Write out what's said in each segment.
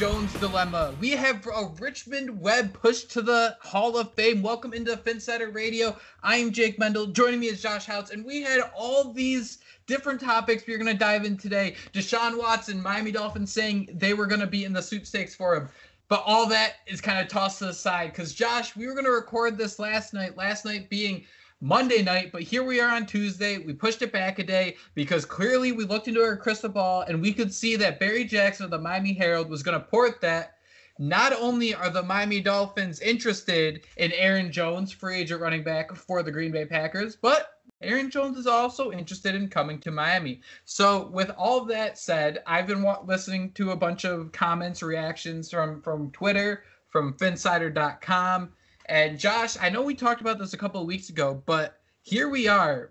Jones dilemma. We have a Richmond Webb pushed to the Hall of Fame. Welcome into Phinsider Radio. I am Jake Mendel. Joining me is Josh Houts, and we had all these different topics we are going to dive in today. Deshaun Watson, Miami Dolphins saying they were going to be in the sweepstakes for him. But all that is kind of tossed to the side because, Josh, we were going to record this last night, last night being Monday night, but here we are on Tuesday. We pushed it back a day because clearly we looked into our crystal ball and we could see that Barry Jackson of the Miami Herald was going to port that. Not only are the Miami Dolphins interested in Aaron Jones, free agent running back for the Green Bay Packers, but Aaron Jones is also interested in coming to Miami. So, with all that said, I've been wa- listening to a bunch of comments, reactions from from Twitter, from Phinsider.com, and Josh, I know we talked about this a couple of weeks ago, but here we are.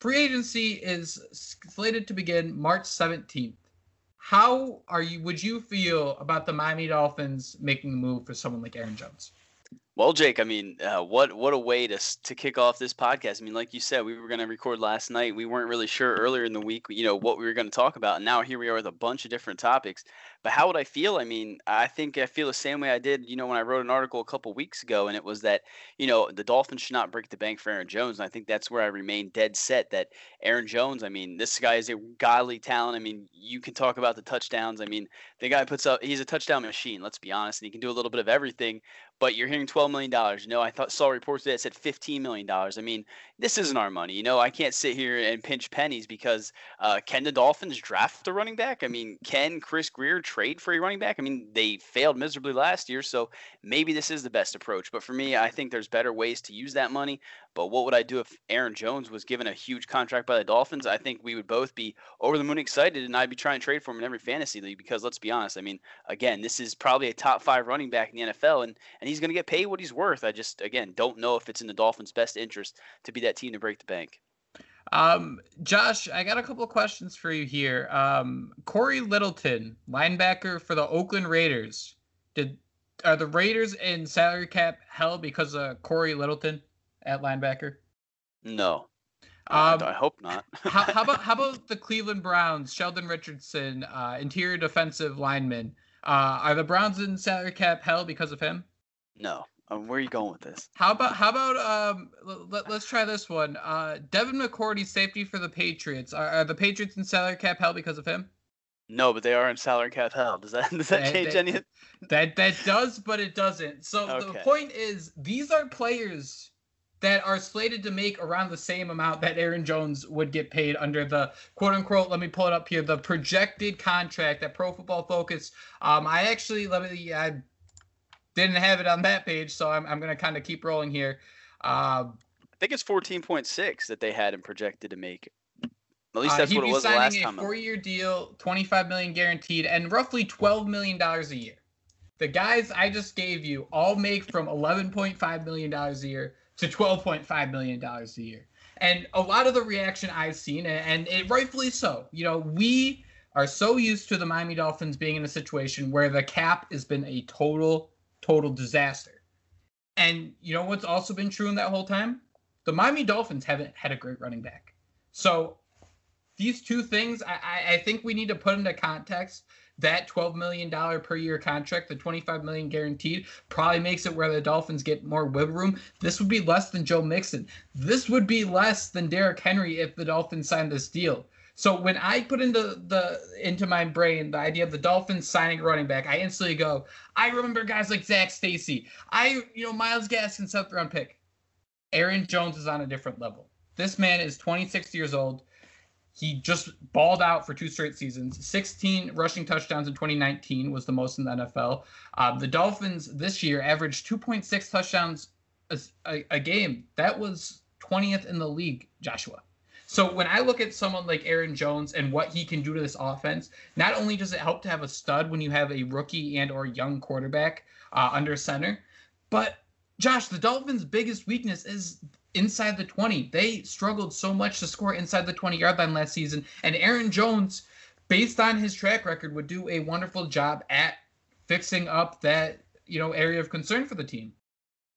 Free agency is slated to begin March 17th. How are you would you feel about the Miami Dolphins making the move for someone like Aaron Jones? Well, Jake, I mean, uh, what what a way to to kick off this podcast. I mean, like you said, we were going to record last night. We weren't really sure earlier in the week, you know, what we were going to talk about, and now here we are with a bunch of different topics. But how would I feel? I mean, I think I feel the same way I did, you know, when I wrote an article a couple weeks ago, and it was that, you know, the Dolphins should not break the bank for Aaron Jones. And I think that's where I remain dead set that Aaron Jones, I mean, this guy is a godly talent. I mean, you can talk about the touchdowns. I mean, the guy puts up, he's a touchdown machine, let's be honest, and he can do a little bit of everything but you're hearing $12 million. You know, I thought saw reports that said $15 million. I mean, this isn't our money. You know, I can't sit here and pinch pennies because uh, can the Dolphins draft a running back? I mean, can Chris Grier trade for a running back? I mean, they failed miserably last year, so maybe this is the best approach. But for me, I think there's better ways to use that money. But what would I do if Aaron Jones was given a huge contract by the Dolphins? I think we would both be over the moon excited, and I'd be trying to trade for him in every fantasy league because let's be honest. I mean, again, this is probably a top five running back in the NFL, and and he's going to get paid what he's worth. I just again don't know if it's in the Dolphins' best interest to be that team to break the bank. Um, Josh, I got a couple of questions for you here. Um, Cory Littleton, linebacker for the Oakland Raiders. Did are the Raiders in salary cap hell because of Cory Littleton? at linebacker? No. Um, I hope not. how, how, about how about the Cleveland Browns? Sheldon Richardson, uh, interior defensive lineman. Uh, are the Browns in salary cap hell because of him? No. Um, where are you going with this? How about how about um? Let, us try this one. Uh, Devin McCourty, safety for the Patriots. Are, are, the Patriots in salary cap hell because of him? No, but they are in salary cap hell. Does that does that, that change that, anything? That that does, but it doesn't. So okay. the point is, these are players that are slated to make around the same amount that Aaron Jones would get paid under the quote unquote, let me pull it up here, the projected contract that Pro Football Focus. Um, I actually, let me, I didn't have it on that page, so I'm, I'm going to kind of keep rolling here. Uh, I think it's 14.6 that they had him projected to make. At least uh, that's uh, what it was the last time. a four-year deal, 25 million guaranteed, and roughly 12 million dollars a year. The guys I just gave you all make from 11.5 million dollars a year to $12.5 million a year. And a lot of the reaction I've seen, and it rightfully so, you know, we are so used to the Miami Dolphins being in a situation where the cap has been a total, total disaster. And you know what's also been true in that whole time? The Miami Dolphins haven't had a great running back. So these two things, I, I think we need to put into context that $12 million per year contract, the 25 million guaranteed, probably makes it where the Dolphins get more wiggle room. This would be less than Joe Mixon. This would be less than Derrick Henry if the Dolphins signed this deal. So when I put into the into my brain the idea of the Dolphins signing running back, I instantly go, I remember guys like Zac Stacy. I you know Myles Gaskin seventh round pick. Aaron Jones is on a different level. This man is 26 years old. He just balled out for two straight seasons. 16 rushing touchdowns in 2019 was the most in the NFL. Uh, the Dolphins this year averaged 2.6 touchdowns a, a, a game. That was 20th in the league, Joshua. So when I look at someone like Aaron Jones and what he can do to this offense, not only does it help to have a stud when you have a rookie and or young quarterback uh, under center, but Josh, the Dolphins' biggest weakness is inside the 20. They struggled so much to score inside the 20 yard line last season. And Aaron Jones, based on his track record, would do a wonderful job at fixing up that, you know, area of concern for the team.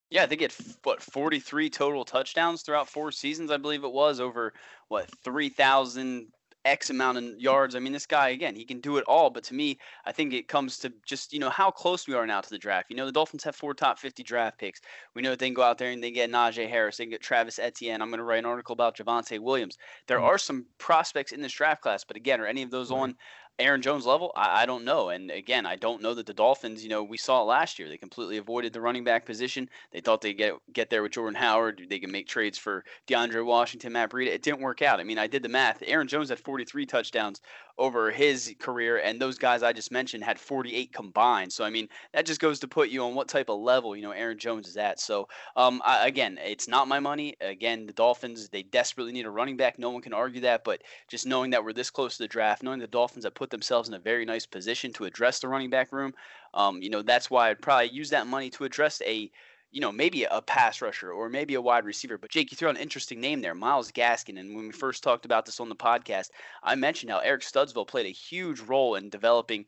Yeah, they get what 43 total touchdowns throughout four seasons, I believe it was, over what 3,000 X amount of yards. I mean, this guy again, he can do it all. But to me, I think it comes to just you know how close we are now to the draft. You know, the Dolphins have four top 50 draft picks. We know they can go out there and they get Najee Harris, they can get Travis Etienne. I'm going to write an article about Javonte Williams. There mm-hmm. are some prospects in this draft class, but again, are any of those on Aaron Jones level, I, I, don't know. And again, I don't know that the Dolphins, you know, we saw it last year. They completely avoided the running back position. They thought they'd get get there with Jordan Howard. They could make trades for DeAndre Washington, Matt Breida. It didn't work out. I mean, I did the math. Aaron Jones had 43 touchdowns over his career, and those guys I just mentioned had 48 combined. So I mean, that just goes to put you on what type of level you know Aaron Jones is at. So um, I, again, it's not my money. Again, the Dolphins they desperately need a running back. No one can argue that. But just knowing that we're this close to the draft, knowing the Dolphins have put themselves in a very nice position to address the running back room, um, you know that's why I'd probably use that money to address a you know, maybe a pass rusher or maybe a wide receiver. But Jake, you threw an interesting name there, Myles Gaskin. And when we first talked about this on the podcast, I mentioned how Eric Studesville played a huge role in developing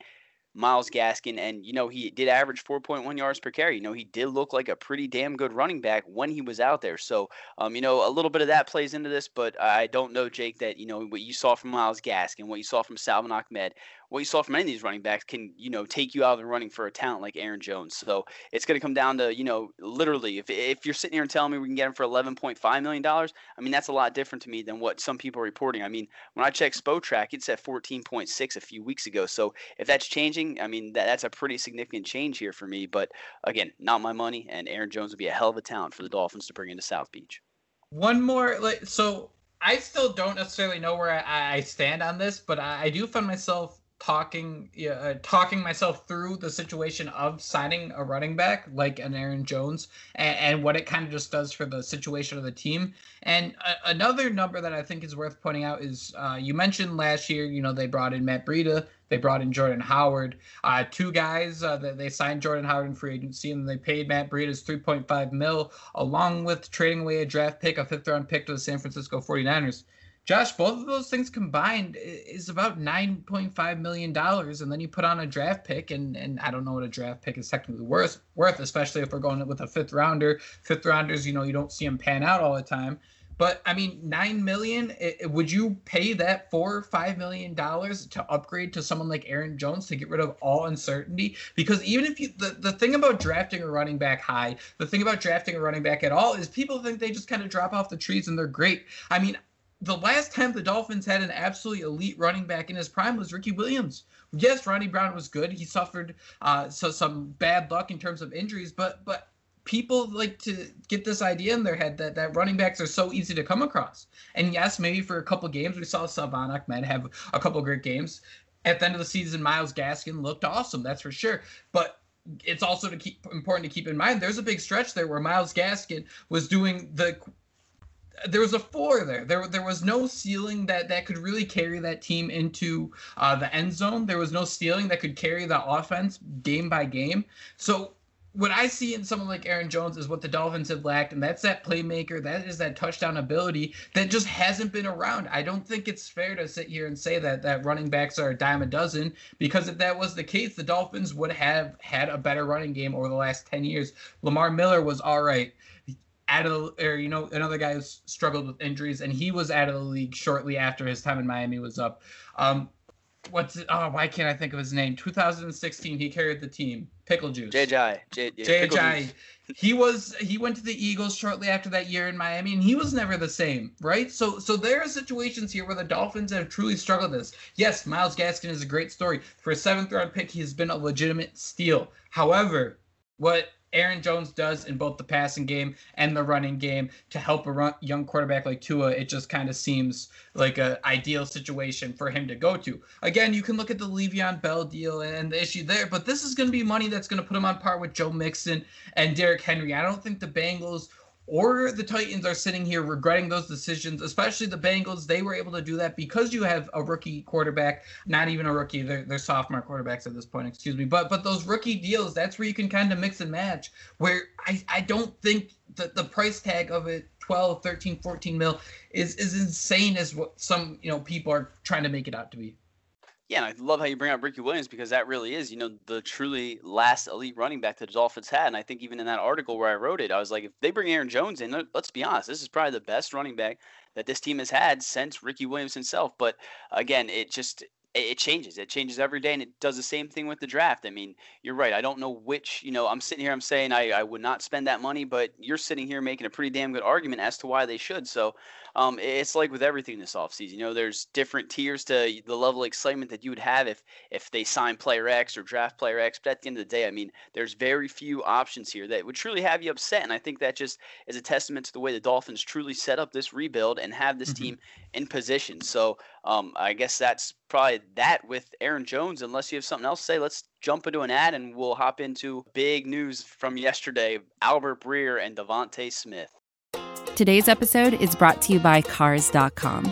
Myles Gaskin, and you know he did average 4.1 yards per carry. You know he did look like a pretty damn good running back when he was out there. So, um, you know, a little bit of that plays into this, but I don't know, Jake, that you know what you saw from Myles Gaskin, what you saw from Salvon Ahmed, what you saw from any of these running backs can you know take you out of the running for a talent like Aaron Jones. So it's going to come down to you know literally if if you're sitting here and telling me we can get him for 11.5 million dollars, I mean that's a lot different to me than what some people are reporting. I mean when I checked Spotrac, it's at 14.6 a few weeks ago. So if that's changing, I mean that, that's a pretty significant change here for me. But again, not my money, and Aaron Jones would be a hell of a talent for the Dolphins to bring into South Beach. One more, like so. I still don't necessarily know where I, I stand on this, but I, I do find myself talking uh, talking myself through the situation of signing a running back like an Aaron Jones and, and what it kind of just does for the situation of the team. And another number that I think is worth pointing out is uh, you mentioned last year, you know, they brought in Matt Breida, they brought in Jordan Howard, uh, two guys uh, that they signed Jordan Howard in free agency, and they paid Matt Breida's 3.5 mil, along with trading away a draft pick, a fifth round pick to the San Francisco 49ers. Josh, both of those things combined is about nine point five million dollars, and then you put on a draft pick, and and I don't know what a draft pick is technically worth, worth, especially if we're going with a fifth rounder. Fifth rounders, you know, you don't see them pan out all the time. But I mean, nine million. It, would you pay that four or five million dollars to upgrade to someone like Aaron Jones to get rid of all uncertainty? Because even if you, the, the thing about drafting a running back high, the thing about drafting a running back at all is people think they just kind of drop off the trees and they're great. I mean, the last time the Dolphins had an absolutely elite running back in his prime was Ricky Williams. Yes, Ronnie Brown was good. He suffered uh, so some bad luck in terms of injuries, but but people like to get this idea in their head that, that running backs are so easy to come across. And yes, maybe for a couple games we saw Salvon Ahmed have a couple great games. At the end of the season, Myles Gaskin looked awesome, that's for sure. But it's also to keep important to keep in mind there's a big stretch there where Myles Gaskin was doing the there was a floor there. There there was no ceiling that that could really carry that team into uh, the end zone. There was no ceiling that could carry the offense game by game. So what I see in someone like Aaron Jones is what the Dolphins have lacked, and that's that playmaker. That is that touchdown ability that just hasn't been around. I don't think it's fair to sit here and say that that running backs are a dime a dozen because if that was the case, the Dolphins would have had a better running game over the last ten years. Lamar Miller was all right out of the or you know another guy who struggled with injuries and he was out of the league shortly after his time in Miami was up. Um, what's it? Oh, why can't I think of his name? 2016, he carried the team. Pickle Juice. JJ. JJ. He was he went to the Eagles shortly after that year in Miami, and he was never the same, right? So so there are situations here where the Dolphins have truly struggled this. Yes, Myles Gaskin is a great story. For a seventh round pick, he has been a legitimate steal. However, what Aaron Jones does in both the passing game and the running game to help a run, young quarterback like Tua, it just kind of seems like an ideal situation for him to go to. Again, you can look at the Le'Veon Bell deal and the issue there, but this is going to be money that's going to put him on par with Joe Mixon and Derrick Henry. I don't think the Bengals or the Titans are sitting here regretting those decisions, especially the Bengals. They were able to do that because you have a rookie quarterback, not even a rookie, they're, they're sophomore quarterbacks at this point, excuse me. But but those rookie deals, that's where you can kind of mix and match. Where I, I don't think that the price tag of it 12, 13, 14 mil is is insane as what some you know people are trying to make it out to be. Yeah, and I love how you bring up Ricky Williams because that really is, you know, the truly last elite running back that the Dolphins had. And I think even in that article where I wrote it, I was like, if they bring Aaron Jones in, let's be honest, this is probably the best running back that this team has had since Ricky Williams himself. But again, it just it changes. It changes every day, and it does the same thing with the draft. I mean, you're right. I don't know which. You know, I'm sitting here. I'm saying I, I would not spend that money, but you're sitting here making a pretty damn good argument as to why they should. So, um, it's like with everything this offseason. You know, there's different tiers to the level of excitement that you would have if if they sign player X or draft player X. But at the end of the day, I mean, there's very few options here that would truly have you upset, and I think that just is a testament to the way the Dolphins truly set up this rebuild and have this mm-hmm. team in position. So, um, I guess that's probably that with Aaron Jones. Unless you have something else to say, let's jump into an ad and we'll hop into big news from yesterday: Albert Breer and DeVonta Smith. Today's episode is brought to you by Cars.com.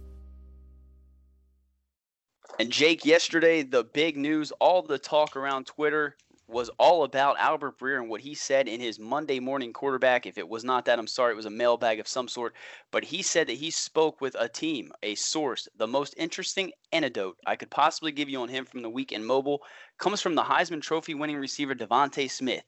And Jake, yesterday, the big news, all the talk around Twitter was all about Albert Breer and what he said in his Monday morning quarterback. If it was not that, I'm sorry, it was a mailbag of some sort. But he said that he spoke with a team, a source. The most interesting anecdote I could possibly give you on him from the week in mobile comes from the Heisman Trophy winning receiver DeVonta Smith.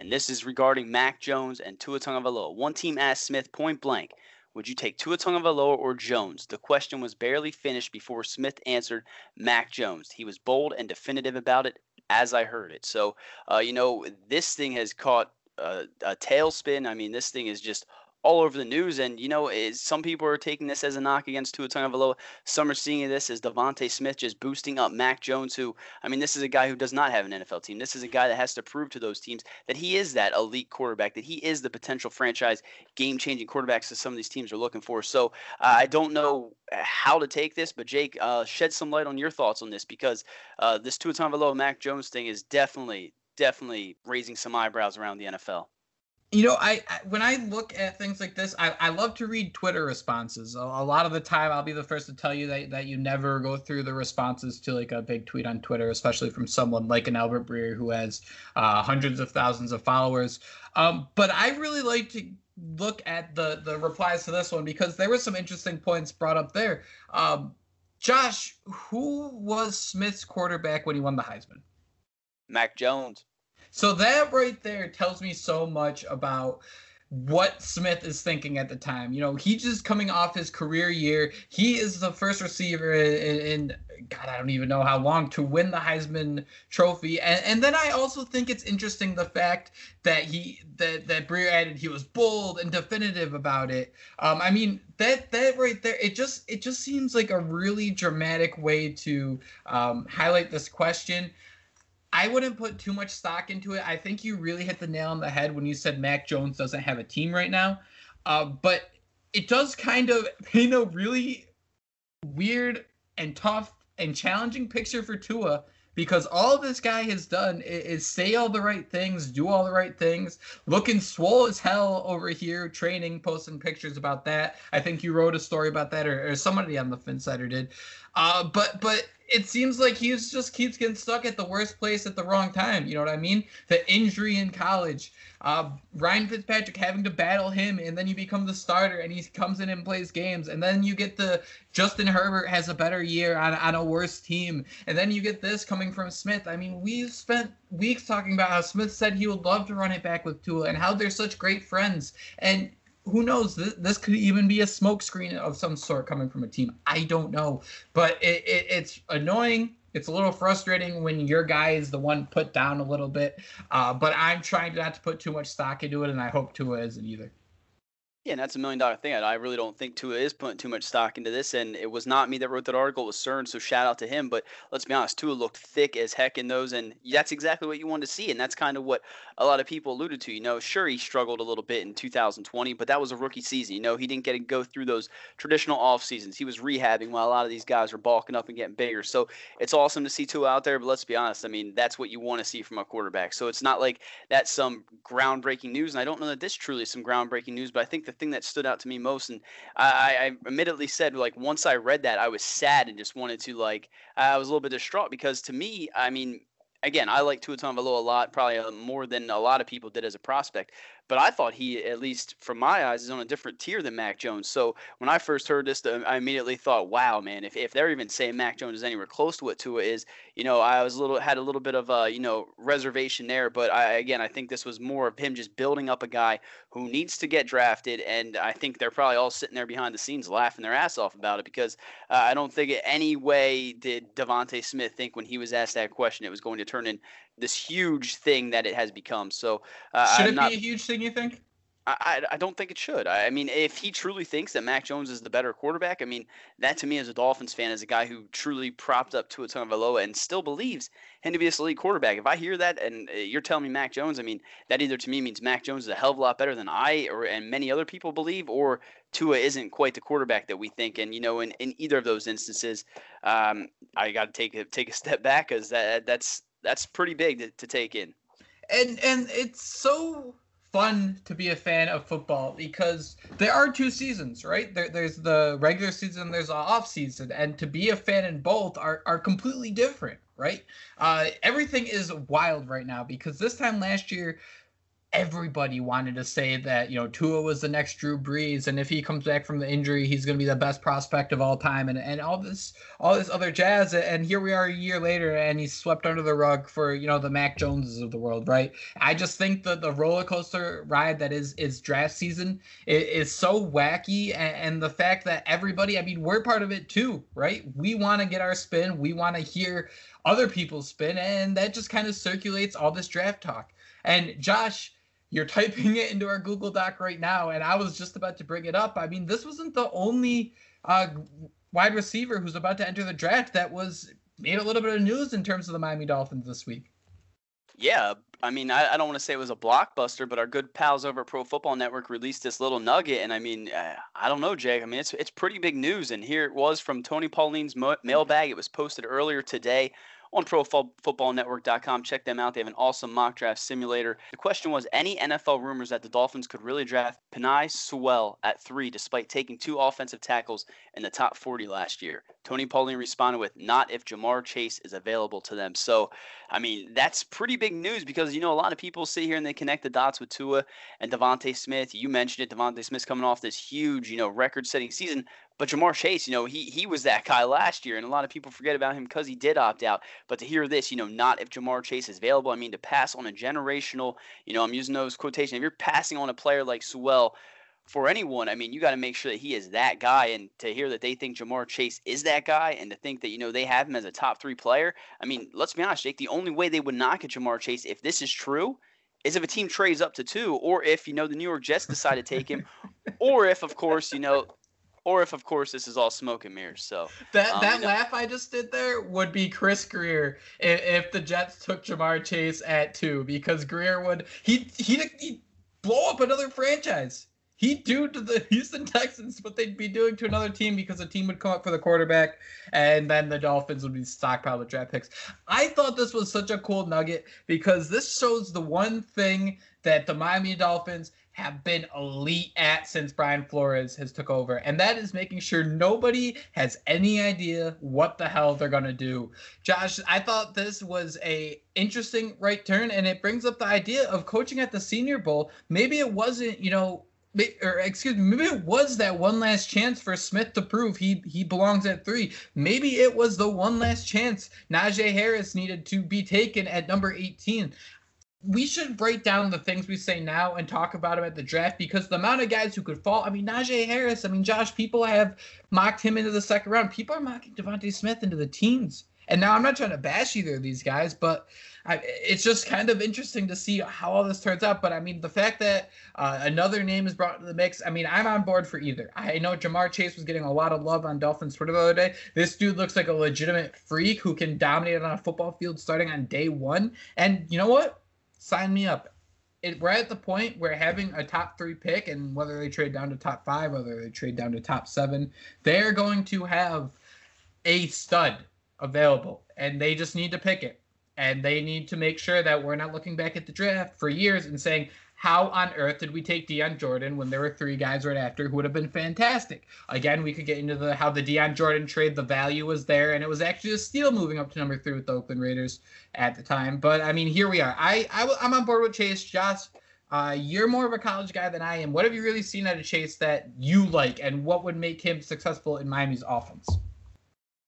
And this is regarding Mac Jones and Tua Tagovailoa. One team asked Smith point blank, would you take Tua Tagovailoa or Jones? The question was barely finished before Smith answered Mac Jones. He was bold and definitive about it as I heard it. So, uh, you know, this thing has caught a, a tailspin. I mean, this thing is just all over the news. And you know, some people are taking this as a knock against Tua Tagovailoa. Some are seeing this as DeVonta Smith just boosting up Mac Jones, who I mean, this is a guy who does not have an NFL team. This is a guy that has to prove to those teams that he is that elite quarterback, that he is the potential franchise game-changing quarterbacks that some of these teams are looking for. So uh, I don't know how to take this, but Jake, uh, shed some light on your thoughts on this because uh, this Tua Tagovailoa Mac Jones thing is definitely definitely raising some eyebrows around the NFL. You know, I, I, when I look at things like this, I, I love to read Twitter responses. A, a, lot of the time, I'll be the first to tell you that, that you never go through the responses to like a big tweet on Twitter, especially from someone like an Albert Breer who has uh, hundreds of thousands of followers. Um, but I really like to look at the the replies to this one because there were some interesting points brought up there. Um, Josh, who was Smith's quarterback when he won the Heisman? Mac Jones. So that right there tells me so much about what Smith is thinking at the time. You know, he's just coming off his career year. He is the first receiver in, in God, I don't even know how long to win the Heisman Trophy. And, and then I also think it's interesting the fact that he that that Breer added he was bold and definitive about it. Um, I mean that that right there, it just it just seems like a really dramatic way to um, highlight this question. I wouldn't put too much stock into it. I think you really hit the nail on the head when you said Mac Jones doesn't have a team right now. Uh, but it does kind of paint a really weird and tough and challenging picture for Tua because all this guy has done is, is, say all the right things, do all the right things, looking swole as hell over here, training, posting pictures about that. I think you wrote a story about that, or, or somebody on the Phinsider did. Uh, but but it seems like he just keeps getting stuck at the worst place at the wrong time. You know what I mean? The injury in college, uh, Ryan Fitzpatrick having to battle him, and then you become the starter, and he comes in and plays games, and then you get the Justin Herbert has a better year on, on a worse team, and then you get this coming from Smith. I mean, we've spent weeks talking about how Smith said he would love to run it back with Tua, and how they're such great friends, and who knows? This, could even be a smokescreen of some sort coming from a team. I don't know, but it, it, it's annoying. It's a little frustrating when your guy is the one put down a little bit. Uh, but I'm trying not to put too much stock into it, and I hope Tua isn't either. Yeah, and that's a million dollar thing. I really don't think Tua is putting too much stock into this, and it was not me that wrote that article. It was CERN, so shout out to him. But let's be honest, Tua looked thick as heck in those, and that's exactly what you wanted to see, and that's kind of what a lot of people alluded to. You know, sure he struggled a little bit in 2020, but that was a rookie season. You know, he didn't get to go through those traditional off seasons. He was rehabbing while a lot of these guys were bulking up and getting bigger. So it's awesome to see Tua out there, but let's be honest. I mean, that's what you want to see from a quarterback. So it's not like that's some groundbreaking news, and I don't know that this truly is some groundbreaking news, but I think the thing that stood out to me most. And I, I admittedly said, like, once I read that, I was sad and just wanted to, like, I was a little bit distraught because to me, I mean, again, I like Tua Tagovailoa a lot, probably uh, more than a lot of people did as a prospect. But I thought he, at least from my eyes, is on a different tier than Mac Jones. So when I first heard this, I immediately thought, wow, man, if, if they're even saying Mac Jones is anywhere close to what Tua is, you know, I was a little had a little bit of a you know reservation there. But I again, I think this was more of him just building up a guy who needs to get drafted, and I think they're probably all sitting there behind the scenes laughing their ass off about it because uh, I don't think in any way did DeVonta Smith think when he was asked that question it was going to turn in this huge thing that it has become. So uh, should I'm it not, be a huge thing? You think? I, I don't think it should. I, I mean, if he truly thinks that Mac Jones is the better quarterback, I mean, that to me as a Dolphins fan, as a guy who truly propped up Tua Tagovailoa and still believes him to be a elite quarterback, if I hear that and uh, you're telling me Mac Jones, I mean, that either to me means Mac Jones is a hell of a lot better than I or and many other people believe, or Tua isn't quite the quarterback that we think. And you know, in, in either of those instances, um, I got to take a take a step back because that that's that's pretty big to, to take in. And and it's so fun to be a fan of football because there are two seasons, right? There, there's the regular season, there's the off season, and to be a fan in both are are completely different, right? Uh, everything is wild right now because this time last year everybody wanted to say that you know Tua was the next Drew Brees, and if he comes back from the injury, he's going to be the best prospect of all time, and and all this all this other jazz. And here we are a year later, and he's swept under the rug for you know the Mac Joneses of the world, right? I just think that the roller coaster ride that is is draft season is, is so wacky, and, and the fact that everybody, I mean, we're part of it too, right? We want to get our spin, we want to hear other people's spin, and that just kind of circulates all this draft talk. And Josh, you're typing it into our Google Doc right now, and I was just about to bring it up. I mean, this wasn't the only uh, wide receiver who's about to enter the draft that was made a little bit of news in terms of the Miami Dolphins this week. Yeah, I mean, I, I don't want to say it was a blockbuster, but our good pals over Pro Football Network released this little nugget, and I mean, uh, I don't know, Jake. I mean, it's it's pretty big news, and here it was from Tony Pauline's mo- mailbag. It was posted earlier today on ProFootballNetwork.com. Check them out. They have an awesome mock draft simulator. The question was any NFL rumors that the Dolphins could really draft Penei Sewell at three, despite taking two offensive tackles in the top 40 last year? Tony Pauline responded with, not if Ja'Marr Chase is available to them. So, I mean, that's pretty big news because, you know, a lot of people sit here and they connect the dots with Tua and DeVonta Smith. You mentioned it. DeVonta Smith's coming off this huge, you know, record setting season. But Ja'Marr Chase, you know, he he was that guy last year, and a lot of people forget about him because he did opt out. But to hear this, you know, not if Ja'Marr Chase is available, I mean, to pass on a generational, you know, I'm using those quotations. If you're passing on a player like Sewell for anyone, I mean, you got to make sure that he is that guy. And to hear that they think Ja'Marr Chase is that guy, and to think that you know they have him as a top three player, I mean, let's be honest, Jake. The only way they would not get Ja'Marr Chase, if this is true, is if a team trades up to two, or if you know the New York Jets decide to take him, or if, of course, you know or if of course this is all smoke and mirrors. So that um, that you know, laugh I just did there would be Chris Grier if, if, the Jets took Ja'Marr Chase at two because Grier would he he he blow up another franchise. He'd do to the Houston Texans what they'd be doing to another team because a team would come up for the quarterback and then the Dolphins would be stockpiled with draft picks. I thought this was such a cool nugget because this shows the one thing that the Miami Dolphins have been elite at since Brian Flores has took over, and that is making sure nobody has any idea what the hell they're gonna do. Josh, I thought this was a interesting right turn, and it brings up the idea of coaching at the Senior Bowl. Maybe it wasn't, you know, or excuse me, maybe it was that one last chance for Smith to prove he he belongs at three. Maybe it was the one last chance Najee Harris needed to be taken at number 18 we should break down the things we say now and talk about them at the draft because the amount of guys who could fall. I mean, Najee Harris. I mean, Josh. People have mocked him into the second round. People are mocking DeVonta Smith into the teens. And now I'm not trying to bash either of these guys, but I, it's just kind of interesting to see how all this turns out. But I mean, the fact that uh, another name is brought into the mix, I mean, I'm on board for either. I know Ja'Marr Chase was getting a lot of love on Dolphins Twitter the other day. This dude looks like a legitimate freak who can dominate on a football field starting on day one. And you know what? Sign me up. It, we're at the point where having a top three pick, and whether they trade down to top five, whether they trade down to top seven, they're going to have a stud available, and they just need to pick it. And they need to make sure that we're not looking back at the draft for years and saying, how on earth did we take Dion Jordan when there were three guys right after who would have been fantastic? Again, we could get into the how the Dion Jordan trade, the value was there, and it was actually a steal moving up to number three with the Oakland Raiders at the time. But I mean, here we are. I, I am on board with Chase. Josh, uh, you're more of a college guy than I am. What have you really seen out of Chase that you like, and what would make him successful in Miami's offense?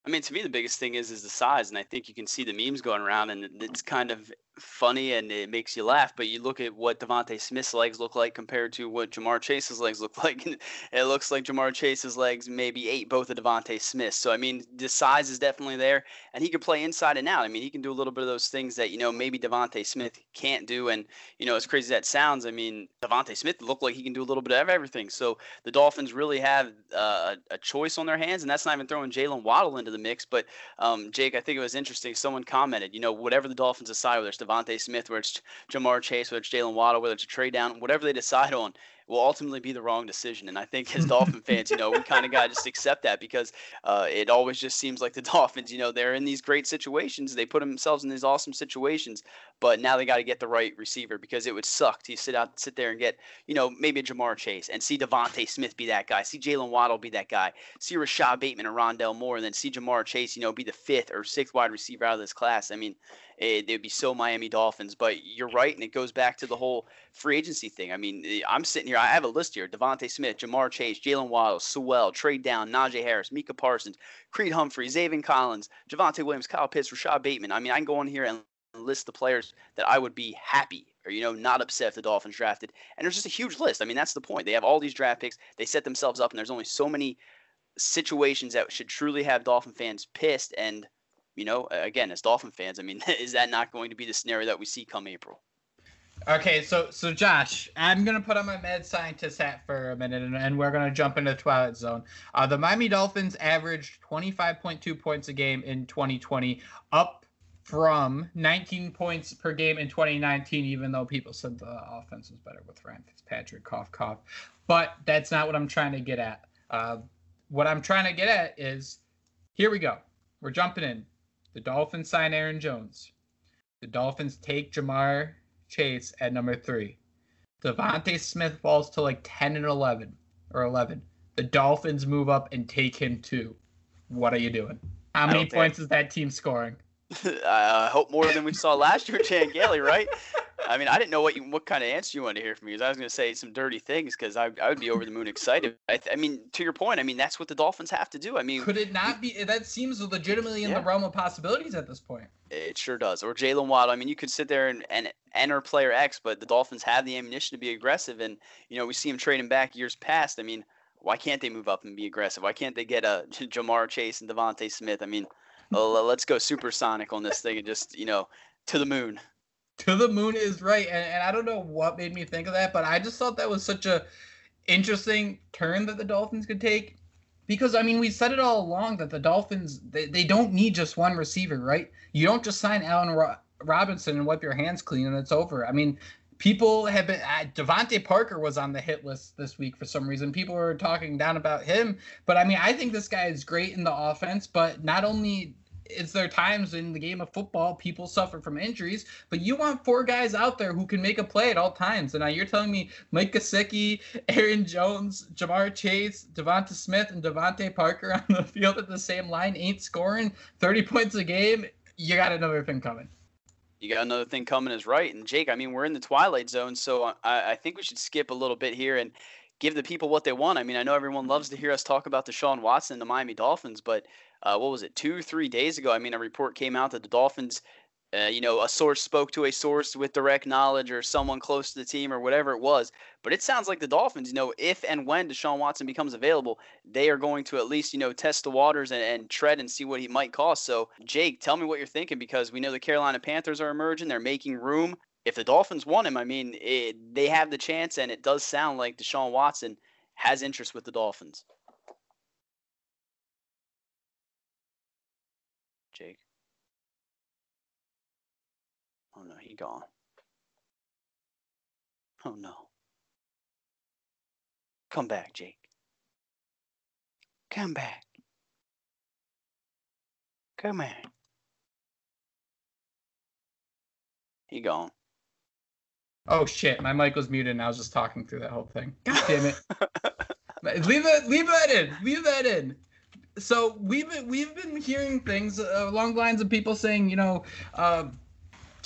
I mean, to me, the biggest thing is is the size, and I think you can see the memes going around, and it's kind of funny and it makes you laugh. But you look at what DeVonta Smith's legs look like compared to what Ja'Marr Chase's legs look like, and it looks like Ja'Marr Chase's legs maybe ate both of DeVonta Smith's. So I mean, the size is definitely there, and he can play inside and out. I mean, he can do a little bit of those things that you know maybe DeVonta Smith can't do. And you know, as crazy as that sounds, I mean, DeVonta Smith looked like he can do a little bit of everything. So the Dolphins really have uh, a choice on their hands, and that's not even throwing Jaylen Waddle into the mix. But um, Jake, I think it was interesting. Someone commented, you know, whatever the Dolphins decide, whether it's DeVonta Smith, whether it's Ja'Marr Chase, whether it's Jaylen Waddle, whether it's a trade down, whatever they decide on, will ultimately be the wrong decision. And I think as Dolphin fans, you know, we kind of got to just accept that because uh, it always just seems like the Dolphins, you know, they're in these great situations. They put themselves in these awesome situations, but now they got to get the right receiver because it would suck to sit out, sit there and get, you know, maybe a Ja'Marr Chase and see DeVonta Smith be that guy, see Jaylen Waddle be that guy, see Rashod Bateman and Rondale Moore, and then see Ja'Marr Chase, you know, be the fifth or sixth wide receiver out of this class. I mean, it, would be so Miami Dolphins. But you're right, and it goes back to the whole free agency thing. I mean, eh, I'm sitting here. I have a list here: DeVonta Smith, Ja'Marr Chase, Jaylen Waddle, Sewell, trade down, Najee Harris, Micah Parsons, Creed Humphrey, Zaven Collins, Javonte Williams, Kyle Pitts, Rashod Bateman. I mean, I can go on here and list the players that I would be happy or you know not upset if the Dolphins drafted. And there's just a huge list. I mean, that's the point. They have all these draft picks. They set themselves up, and there's only so many situations that should truly have Dolphin fans pissed. And you know, again, as Dolphin fans, I mean, is that not going to be the scenario that we see come April? Okay, so so Josh, I'm gonna put on my mad scientist hat for a minute, and, and we're gonna jump into the Twilight Zone. Uh, the Miami Dolphins averaged 25.2 points a game in 2020, up from 19 points per game in 2019. Even though people said the offense was better with Ryan Fitzpatrick, cough cough, but that's not what I'm trying to get at. Uh, what I'm trying to get at is, here we go. We're jumping in. The Dolphins sign Aaron Jones. The Dolphins take Ja'Marr Chase at number three. DeVonta Smith falls to like 10 and 11 or 11. The Dolphins move up and take him too. What are you doing? How many points is that team scoring? I hope more than we saw last year, Chan Gailey, right? I mean, I didn't know what you, what kind of answer you wanted to hear from me. Because I was going to say some dirty things because I, I would be over the moon excited. I, I, mean, to your point, I mean that's what the Dolphins have to do. I mean, could it not be? Eh, that seems legitimately in yeah. the realm of possibilities at this point. It sure does. Or Jaylen Waddle. I mean, you could sit there and, and enter player X, but the Dolphins have the ammunition to be aggressive, and you know we see them trading back years past. I mean, why can't they move up and be aggressive? Why can't they get uh, a Ja'Marr Chase and DeVonta Smith? I mean, Oh, let's go supersonic on this thing and just you know to the moon. To the moon is right and, and i don't know what made me think of that but i just thought that was such a interesting turn that the dolphins could take because i mean we said it all along that the dolphins they, they don't need just one receiver right? You don't just sign allen Ro- robinson and wipe your hands clean and it's over. I mean people have been uh, DeVante Parker was on the hit list this week for some reason. People were talking down about him, but I mean, I think this guy is great in the offense. But not only is there times in the game of football people suffer from injuries, but you want four guys out there who can make a play at all times. And now you're telling me Mike Gesicki, Aaron Jones, Ja'Marr Chase, Devonta Smith, and DeVante Parker on the field at the same line ain't scoring 30 points a game. You got another thing coming. You got another thing coming is right. And Jake, I mean, we're in the twilight zone, so I, I think we should skip a little bit here and give the people what they want. I mean, I know everyone loves to hear us talk about the Deshaun Watson and the Miami Dolphins, but uh, what was it, two, three days ago? I mean, a report came out that the Dolphins, uh, you know, a source spoke to a source with direct knowledge or someone close to the team or whatever it was. But it sounds like the Dolphins, you know, if and when Deshaun Watson becomes available, they are going to at least, you know, test the waters and, and tread and see what he might cost. So, Jake, tell me what you're thinking because we know the Carolina Panthers are emerging. They're making room. If the Dolphins want him, I mean, it, they have the chance, and it does sound like Deshaun Watson has interest with the Dolphins. Gone. Oh no. Come back, Jake. Come back. Come on. He gone. Oh shit, my mic was muted and I was just talking through that whole thing. God damn it. leave it leave that in. Leave that in so we've been we've been hearing things uh, along the lines of people saying, you know, uh,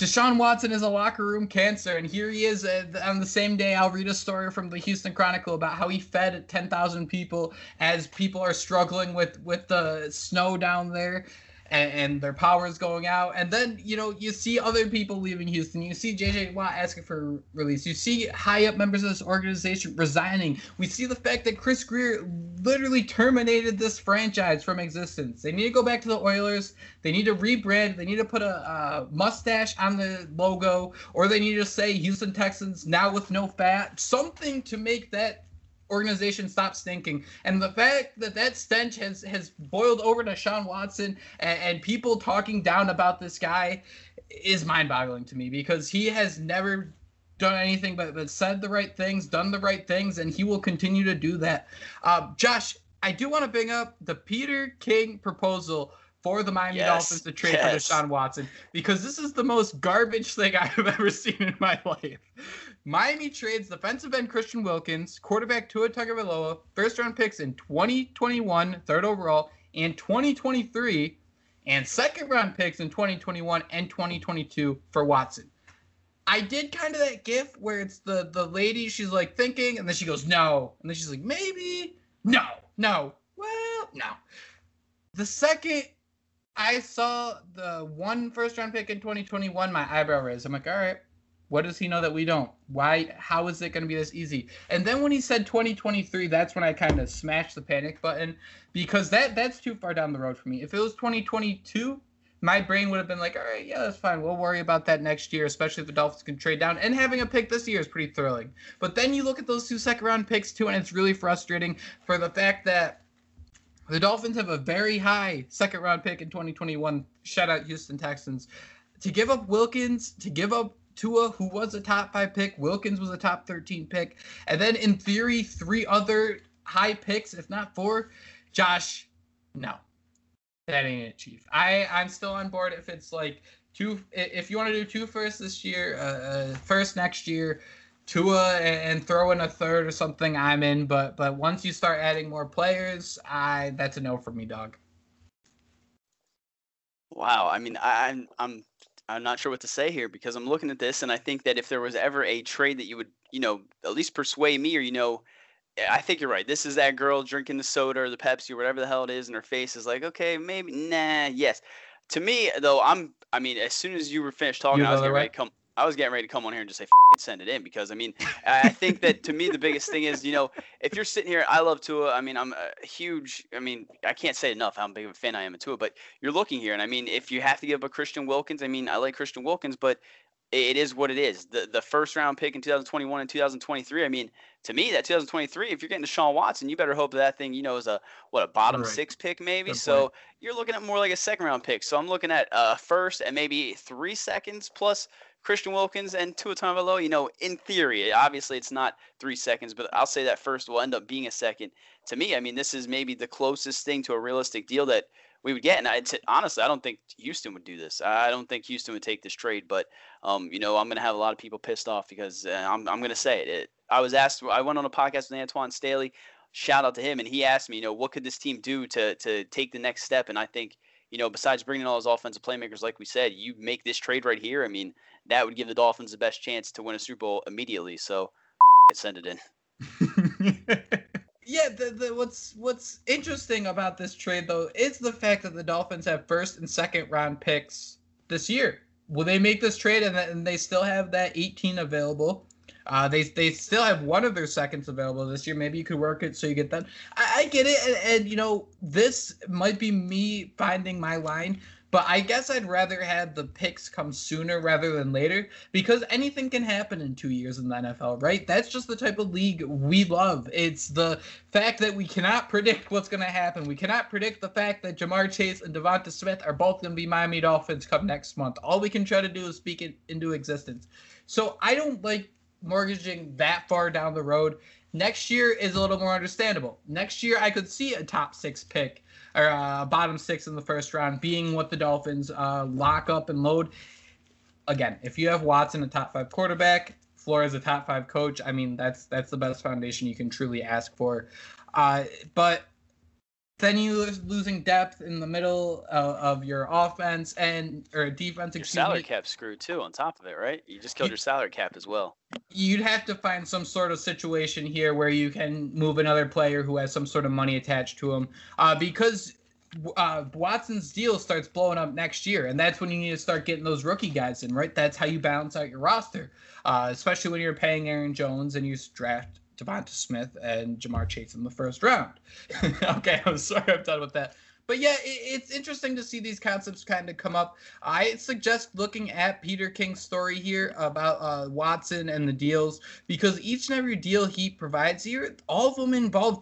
Deshaun Watson is a locker room cancer, and here he is uh, on the same day. I'll read a story from the Houston Chronicle about how he fed 10,000 people as people are struggling with with the snow down there and, and, their power is going out. And then, you know, you see other people leaving Houston. You see JJ Watt asking for release. You see high up members of this organization resigning. We see the fact that Chris Grier literally terminated this franchise from existence. They need to go back to the Oilers. They need to rebrand. They need to put a, a mustache on the logo, or they need to say Houston Texans now with no fat. Something to make that organization stop stinking. And the fact that that stench has has boiled over to Sean Watson and, and people talking down about this guy is mind-boggling to me because he has never done anything but, but said the right things, done the right things, and he will continue to do that. Uh, Josh, I do want to bring up the Peter King proposal for the Miami yes, Dolphins to trade yes. for Deshaun Watson because this is the most garbage thing I have ever seen in my life. Miami trades defensive end Christian Wilkins, quarterback Tua Tagovailoa, first round picks in 2021, third overall, and 2023, and second round picks in 2021 and 2022 for Watson. I did kind of that gif where it's the the lady she's like thinking and then she goes no and then she's like maybe no no well no. The second I saw the one first round pick in 2021, my eyebrow raised. I'm like, all right, what does he know that we don't? Why? How is it going to be this easy? And then when he said 2023, that's when I kind of smashed the panic button because that that's too far down the road for me. If it was 2022, my brain would have been like, all right, yeah, that's fine. We'll worry about that next year, especially if the Dolphins can trade down. And having a pick this year is pretty thrilling. But then you look at those two second round picks too, and it's really frustrating for the fact that the Dolphins have a very high second round pick in 2021. Shout out Houston Texans. To give up Wilkins, to give up Tua, who was a top five pick, Wilkins was a top 13 pick, and then in theory, three other high picks, if not four. Josh, no, that ain't it, Chief. I I'm still on board if it's like two. If you want to do two first this year, uh, uh, first next year, Tua and, throw in a third or something, I'm in. But but once you start adding more players, I that's a no for me, dog. Wow, I mean, I, I'm I'm I'm not sure what to say here because I'm looking at this and I think that if there was ever a trade that you would, you know, at least persuade me or you know, I think you're right. This is that girl drinking the soda or the Pepsi or whatever the hell it is, and her face is like, okay, maybe, nah, yes. To me, though, I'm. I mean, as soon as you were finished talking, I was getting ready to come. I was getting ready to come on here and just say send it in because I mean I think that to me the biggest thing is you know if you're sitting here I love Tua. I mean I'm a huge I mean I can't say enough how big of a fan I am of Tua but you're looking here. And I mean if you have to give up a Christian Wilkins I mean I like Christian Wilkins but it is what it is. The the first round pick in 2021 and 2023 I mean to me that 2023 if you're getting to Sean Watson you better hope that thing you know is a what a bottom right. six pick maybe? So you're looking at more like a second round pick. So I'm looking at a first and maybe three seconds plus Christian Wilkins and Tua Tagovailoa, you know, in theory, obviously it's not three seconds, but I'll say that first will end up being a second. To me, I mean, this is maybe the closest thing to a realistic deal that we would get. And honestly, I don't think Houston would do this. I don't think Houston would take this trade. But um, you know, I'm going to have a lot of people pissed off because uh, I'm I'm going to say it. it. I was asked. I went on a podcast with Antoine Staley. Shout out to him, and he asked me, you know, what could this team do to to take the next step? And I think, you know, besides bringing all those offensive playmakers, like we said, you make this trade right here. I mean, that would give the Dolphins the best chance to win a Super Bowl immediately. So, send it in. yeah, the, the what's what's interesting about this trade though is the fact that the Dolphins have first and second round picks this year. Will they make this trade and, and they still have that 18 available? Uh, they they still have one of their seconds available this year. Maybe you could work it so you get that. I, I get it, and, and, you know this might be me finding my line. But I guess I'd rather have the picks come sooner rather than later because anything can happen in two years in the NFL, right? That's just the type of league we love. It's the fact that we cannot predict what's going to happen. We cannot predict the fact that Ja'Marr Chase and DeVonta Smith are both going to be Miami Dolphins come next month. All we can try to do is speak it into existence. So I don't like mortgaging that far down the road. Next year is a little more understandable. Next year, I could see a top six pick or uh, bottom six in the first round being what the Dolphins uh, lock up and load. Again, if you have Watson, a top five quarterback, Flores, a top five coach, I mean that's that's the best foundation you can truly ask for. Uh, but then you losing depth in the middle of, of your offense and or defense. Your salary cap screwed too. On top of it, right? You just killed you, your salary cap as well. You'd have to find some sort of situation here where you can move another player who has some sort of money attached to him, uh, because uh, Watson's deal starts blowing up next year, and that's when you need to start getting those rookie guys in, right? That's how you balance out your roster, uh, especially when you're paying Aaron Jones and you draft DeVonta Smith and Ja'Marr Chase in the first round. okay, I'm sorry, I'm done with that. But yeah, it, it's interesting to see these concepts kind of come up. I suggest looking at Peter King's story here about uh, Watson and the deals because each and every deal he provides here, all of them involve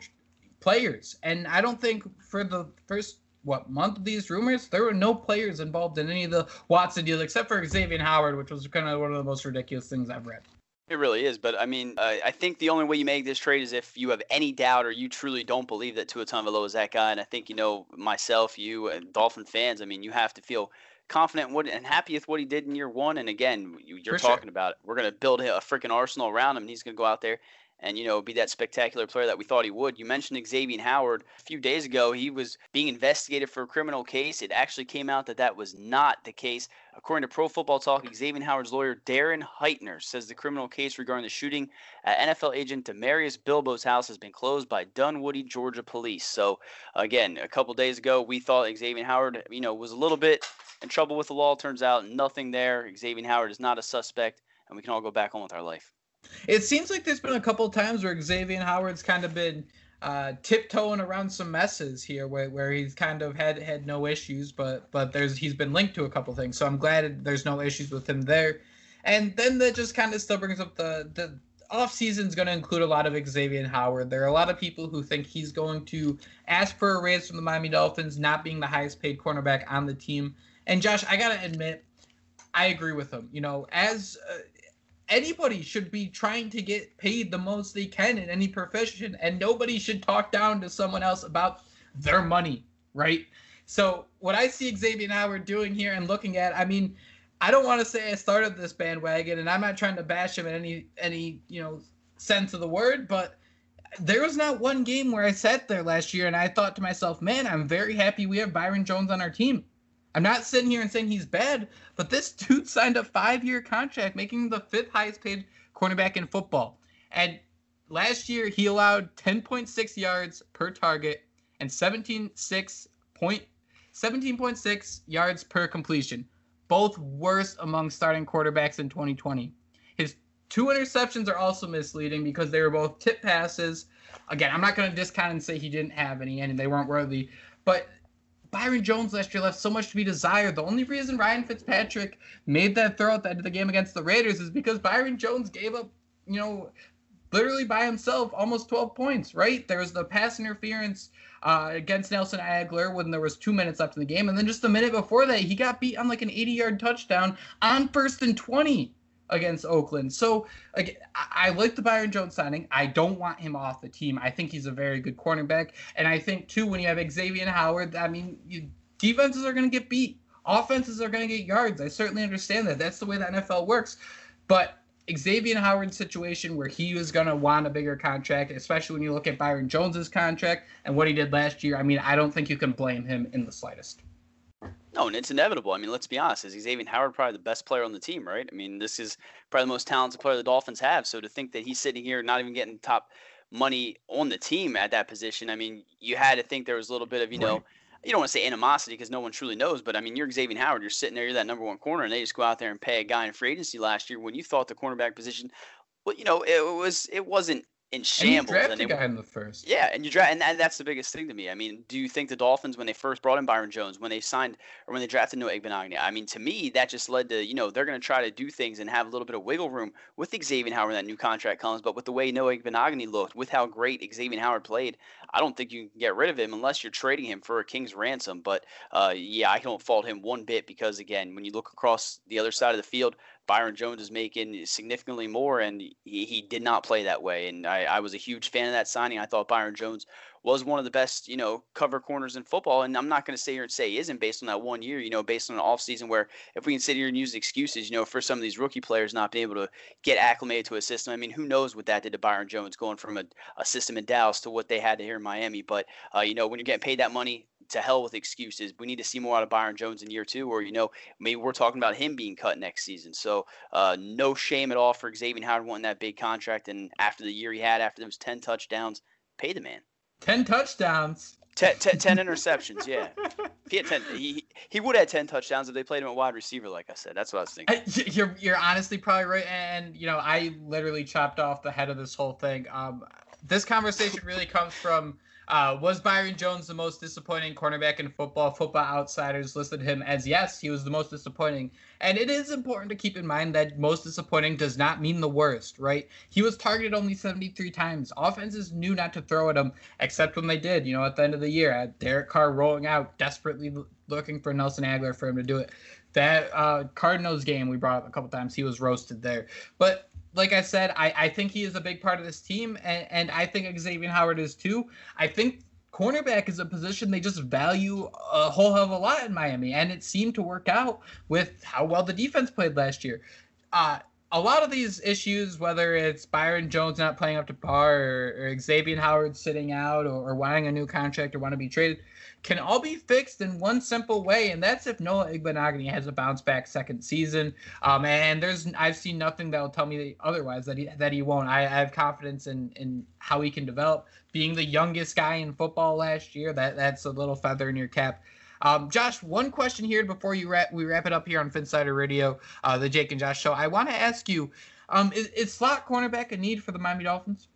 players. And I don't think for the first what month of these rumors, there were no players involved in any of the Watson deals except for Xavien Howard, which was kind of one of the most ridiculous things I've read. It really is, but I mean, uh, I think the only way you make this trade is if you have any doubt or you truly don't believe that Tua Tagovailoa is that guy. And I think you know myself, you, and Dolphin fans. I mean, you have to feel confident what, and happy with what he did in year one. And again, you, are talking sure. about it. We're going to build a freaking arsenal around him, and he's going to go out there and you know be that spectacular player that we thought he would. You mentioned Xavien Howard a few days ago. He was being investigated for a criminal case. It actually came out that that was not the case. According to Pro Football Talk, Xavien Howard's lawyer Darren Heitner says the criminal case regarding the shooting at NFL agent Damarius Bilbo's house has been closed by Dunwoody, Georgia police. So again, a couple days ago, we thought Xavien Howard, you know, was a little bit in trouble with the law. Turns out nothing there. Xavien Howard is not a suspect, and we can all go back on with our life. It seems like there's been a couple times where Xavien Howard's kind of been uh, tiptoeing around some messes here, where, where he's kind of had had no issues, but but there's he's been linked to a couple things. So I'm glad there's no issues with him there. And then that just kind of still brings up the the off season is going to include a lot of Xavien Howard. There are a lot of people who think he's going to ask for a raise from the Miami Dolphins, not being the highest paid cornerback on the team. And Josh, I gotta admit, I agree with him. You know, as uh, anybody should be trying to get paid the most they can in any profession and nobody should talk down to someone else about their money right? So what i see xavier and I were doing here and looking at i mean i don't want to say i started this bandwagon and i'm not trying to bash him in any any you know sense of the word but there was not one game where i sat there last year and i thought to myself man i'm very happy we have byron jones on our team I'm not sitting here and saying he's bad, but this dude signed a five year contract, making him the fifth highest paid cornerback in football. And last year, he allowed 10.6 yards per target and 17.6 point, 17.6 yards per completion, both worst among starting quarterbacks in 2020. His two interceptions are also misleading because they were both tip passes. Again, I'm not going to discount and say he didn't have any and they weren't worthy, but Byron Jones last year left so much to be desired. The only reason Ryan Fitzpatrick made that throw at the end of the game against the Raiders is because Byron Jones gave up, you know, literally by himself almost 12 points, right? There was the pass interference uh, against Nelson Agholor when there was two minutes left in the game. And then just a minute before that, he got beat on like an 80 yard touchdown on first and 20 against Oakland. So like, I, like the Byron Jones signing. I don't want him off the team. I think he's a very good cornerback, and I think too when you have Xavien Howard, I mean, you defenses are going to get beat. Offenses are going to get yards. I certainly understand that. That's the way the NFL works. But Xavien Howard's situation where he was going to want a bigger contract, especially when you look at Byron Jones's contract and what he did last year, I mean, I don't think you can blame him in the slightest. No, and it's inevitable. I mean, let's be honest. Is Xavien Howard probably the best player on the team, right? I mean, this is probably the most talented player the Dolphins have. So to think that he's sitting here not even getting top money on the team at that position, I mean, you had to think there was a little bit of, you know, right. you don't want to say animosity because no one truly knows, but I mean, you're Xavien Howard. You're sitting there, you're that number one corner, and they just go out there and pay a guy in free agency last year when you thought the cornerback position, well, you know, it was it wasn't in shambles. And you draft a guy in the first. Yeah, and you draft, and, and that's the biggest thing to me. I mean, do you think the Dolphins, when they first brought in Byron Jones, when they signed or when they drafted Noah Igbinoghene, I mean, to me, that just led to you know they're going to try to do things and have a little bit of wiggle room with Xavien Howard when that new contract comes. But with the way Noah Igbinoghene looked, with how great Xavien Howard played, I don't think you can get rid of him unless you're trading him for a king's ransom. But uh, yeah, I don't fault him one bit because again, when you look across the other side of the field, Byron Jones is making significantly more, and he, he did not play that way. And I, I was a huge fan of that signing. I thought Byron Jones was one of the best, you know, cover corners in football. And I'm not going to sit here and say he isn't based on that one year, you know, based on an offseason where if we can sit here and use excuses, you know, for some of these rookie players not being able to get acclimated to a system. I mean, who knows what that did to Byron Jones going from a, a system in Dallas to what they had here in Miami. But, uh, you know, when you're getting paid that money, to hell with excuses. We need to see more out of Byron Jones in year two, or you know, maybe we're talking about him being cut next season. So uh, no shame at all for Xavien Howard wanting that big contract, and after the year he had, after those ten touchdowns, pay the man. Ten touchdowns. Ten, ten, 10 interceptions, yeah. If he had ten, he he would have had ten touchdowns if they played him at wide receiver. Like I said, that's what I was thinking. I, you're you're honestly probably right, and you know I literally chopped off the head of this whole thing. Um, this conversation really comes from uh, was Byron Jones the most disappointing cornerback in football? Football Outsiders listed him as yes, he was the most disappointing. And it is important to keep in mind that most disappointing does not mean the worst, right? He was targeted only 73 times. Offenses knew not to throw at him, except when they did, you know, at the end of the year. At Derek Carr rolling out, desperately looking for Nelson Agholor for him to do it. That uh, Cardinals game we brought up a couple times, he was roasted there. But like I said, I, I think he is a big part of this team, and, and I think Xavien Howard is too. I think cornerback is a position they just value a whole hell of a lot in Miami, and it seemed to work out with how well the defense played last year. Uh, a lot of these issues, whether it's Byron Jones not playing up to par or, or Xavien Howard sitting out or, or wanting a new contract or want to be traded, can all be fixed in one simple way, and that's if Noah Igbinoghene has a bounce back second season. Um, and there's I've seen nothing that will tell me otherwise that he that he won't. I, I have confidence in in how he can develop. Being the youngest guy in football last year, that that's a little feather in your cap. Um, Josh, one question here before you wrap, we wrap it up here on Phinsider Radio, uh, the Jake and Josh show. I want to ask you, um, is, is slot cornerback a need for the Miami Dolphins?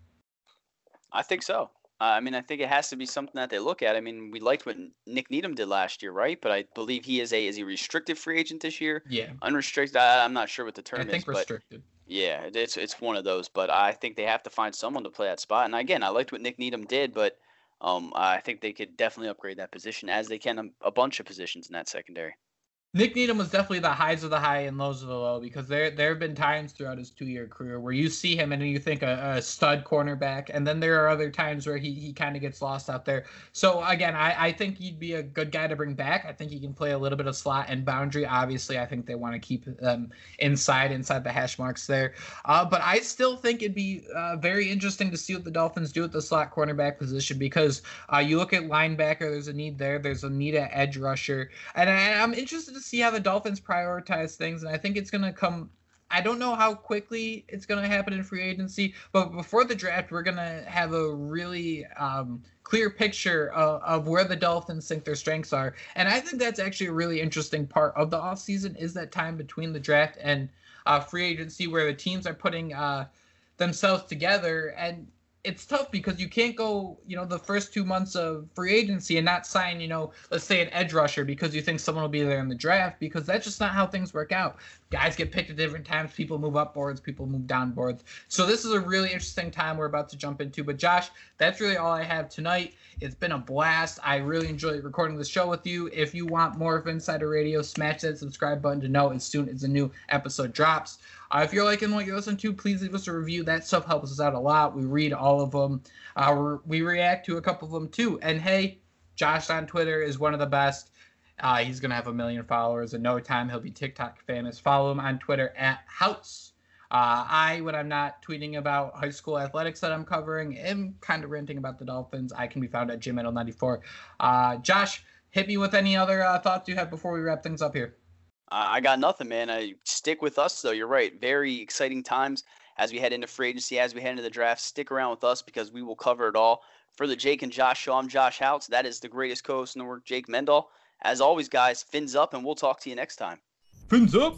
I think so. I mean, I think it has to be something that they look at. I mean, we liked what Nik Needham did last year, right? But I believe he is a is he restricted free agent this year? Yeah. Unrestricted. I, am not sure what the term I think is. restricted. Yeah, it's it's one of those. But I think they have to find someone to play that spot. And again, I liked what Nik Needham did, but um, I think they could definitely upgrade that position as they can a, a bunch of positions in that secondary. Nik Needham was definitely the highs of the high and lows of the low because there there have been times throughout his two year career where you see him and you think a, a stud cornerback, and then there are other times where he, he kind of gets lost out there. So again, I, I think he'd be a good guy to bring back. I think he can play a little bit of slot and boundary. Obviously, I think they want to keep them inside inside the hash marks there. Uh, but I still think it'd be uh, very interesting to see what the Dolphins do at the slot cornerback position because uh, you look at linebacker, there's a need there. There's a need at edge rusher, and I, I'm interested to see how the Dolphins prioritize things, and I think it's going to come. I don't know how quickly it's going to happen in free agency, but before the draft, we're going to have a really um, clear picture of, of, where the Dolphins think their strengths are. And I think that's actually a really interesting part of the offseason is that time between the draft and uh, free agency where the teams are putting uh, themselves together. And it's tough because you can't go, you know, the first two months of free agency and not sign, you know, let's say an edge rusher because you think someone will be there in the draft because that's just not how things work out. Guys get picked at different times. People move up boards, people move down boards. So this is a really interesting time we're about to jump into. But Josh, that's really all I have tonight. It's been a blast. I really enjoyed recording the show with you. If you want more of Phinsider Radio, smash that subscribe button to know as soon as a new episode drops. Uh, if you're liking what you listen to, please leave us a review. That stuff helps us out a lot. We read all of them. Uh, we react to a couple of them too. And hey, Josh on Twitter is one of the best. Uh, he's gonna have a million followers in no time. He'll be TikTok famous. Follow him on Twitter at Houtz. Uh, I, when I'm not tweeting about high school athletics that I'm covering, am kind of ranting about the Dolphins. I can be found at JimMendel94. Uh, Josh, hit me with any other uh, thoughts you have before we wrap things up here. I got nothing, man. I stick with us though. You're right. Very exciting times as we head into free agency, as we head into the draft. Stick around with us because we will cover it all. For the Jake and Josh show, I'm Josh Houtz. That is the greatest co-host in the world, Jake Mendel. As always, guys, fins up, and we'll talk to you next time. Fins up.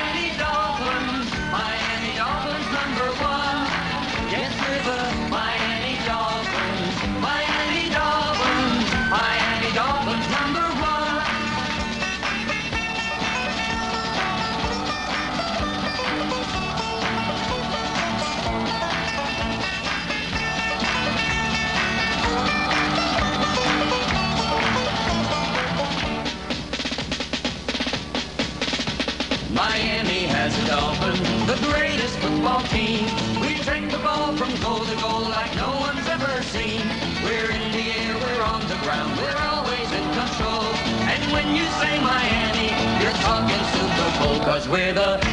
cause we're the.